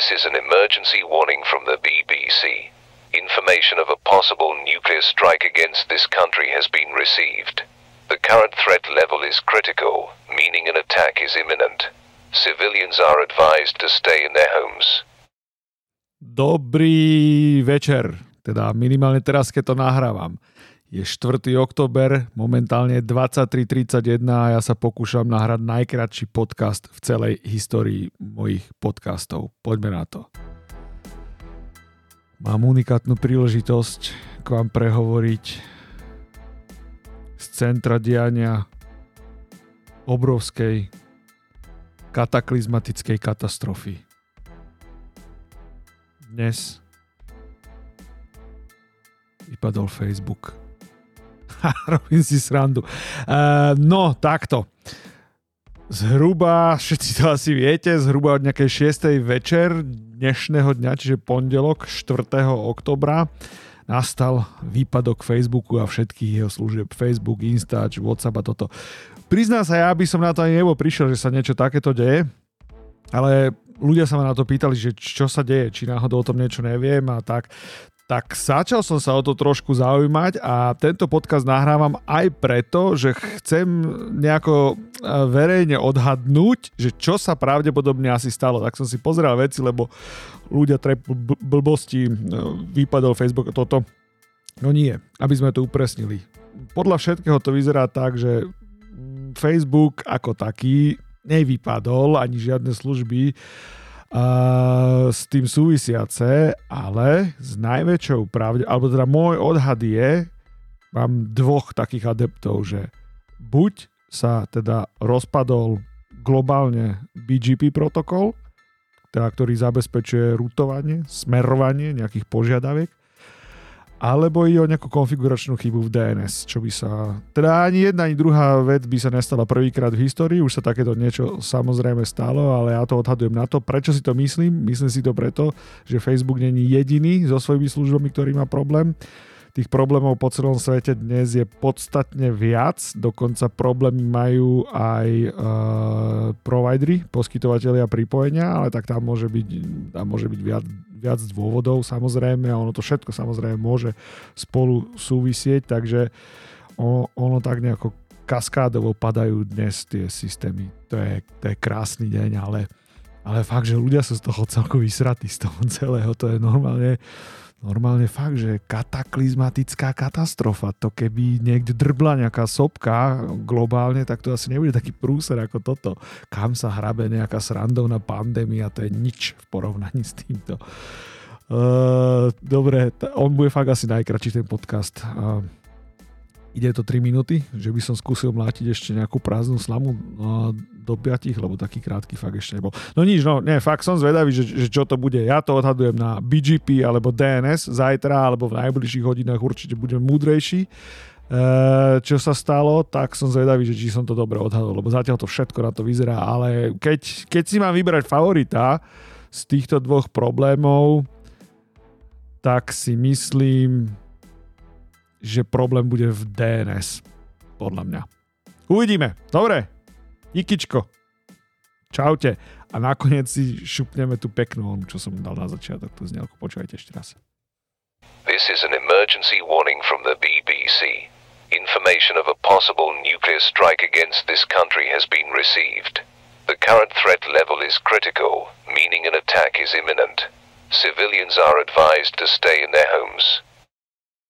This is an emergency warning from the BBC. Information of a possible nuclear strike against this country has been received. The current threat level is critical, meaning an attack is imminent. Civilians are advised to stay in their homes. Dobrý večer, teda minimálne teraz, keď to nahrávam. Je 4. október, momentálne 23.31 a ja sa pokúšam nahrať najkratší podcast v celej histórii mojich podcastov. Poďme na to. Mám unikátnu príležitosť k vám prehovoriť z centra diania obrovskej kataklizmatickej katastrofy. Dnes vypadol Facebook. Robím si srandu. Uh, no, takto. Zhruba, všetci to asi viete, zhruba od nejakej 6. večer dnešného dňa, čiže pondelok 4. oktobra, nastal výpadok Facebooku a všetkých jeho služieb. Facebook, Instač, Whatsapp a toto. Prizná sa, ja by som na to ani nebo prišiel, že sa niečo takéto deje, ale ľudia sa ma na to pýtali, že čo sa deje, či náhodou o tom niečo neviem a tak tak začal som sa o to trošku zaujímať a tento podcast nahrávam aj preto, že chcem nejako e, verejne odhadnúť, že čo sa pravdepodobne asi stalo. Tak som si pozrel veci, lebo ľudia trep blbosti, e, vypadol Facebook a toto. No nie, aby sme to upresnili. Podľa všetkého to vyzerá tak, že Facebook ako taký nevypadol, ani žiadne služby a s tým súvisiace, ale s najväčšou pravde, alebo teda môj odhad je, mám dvoch takých adeptov, že buď sa teda rozpadol globálne BGP protokol, teda ktorý zabezpečuje rutovanie, smerovanie nejakých požiadaviek, alebo ide o nejakú konfiguračnú chybu v DNS, čo by sa... Teda ani jedna, ani druhá vec by sa nestala prvýkrát v histórii, už sa takéto niečo samozrejme stalo, ale ja to odhadujem na to. Prečo si to myslím? Myslím si to preto, že Facebook není jediný so svojimi službami, ktorý má problém. Tých problémov po celom svete dnes je podstatne viac, dokonca problémy majú aj uh, providery, poskytovateľia pripojenia, ale tak tam môže byť, tam môže byť viac, viac dôvodov samozrejme. A ono to všetko samozrejme môže spolu súvisieť, takže ono, ono tak nejako kaskádovo padajú dnes tie systémy. To je, to je krásny deň, ale, ale fakt, že ľudia sú z toho celko vysratí z toho celého, to je normálne normálne fakt, že kataklizmatická katastrofa. To keby niekde drbla nejaká sopka globálne, tak to asi nebude taký prúser ako toto. Kam sa hrabe nejaká srandovná pandémia, to je nič v porovnaní s týmto. Uh, dobre, on bude fakt asi najkračší ten podcast. Uh, ide to 3 minúty, že by som skúsil mlátiť ešte nejakú prázdnu slamu no, do 5, lebo taký krátky fakt ešte nebol. No nič, no nie, fakt som zvedavý, že, že čo to bude. Ja to odhadujem na BGP alebo DNS zajtra alebo v najbližších hodinách určite budem múdrejší. E, čo sa stalo, tak som zvedavý, že či som to dobre odhadol, lebo zatiaľ to všetko na to vyzerá, ale keď, keď si mám vybrať favorita z týchto dvoch problémov, tak si myslím, že problém bude v DNS. Podľa mňa. Uvidíme. Dobre. Ikičko. Čaute. A nakoniec si šupneme tú peknú čo som dal na začiatok, tú znelku. Počúvajte ešte raz. This is an emergency warning from the BBC. Information of a possible nuclear strike against this country has been received. The current threat level is critical, meaning an attack is imminent. Civilians are advised to stay in their homes.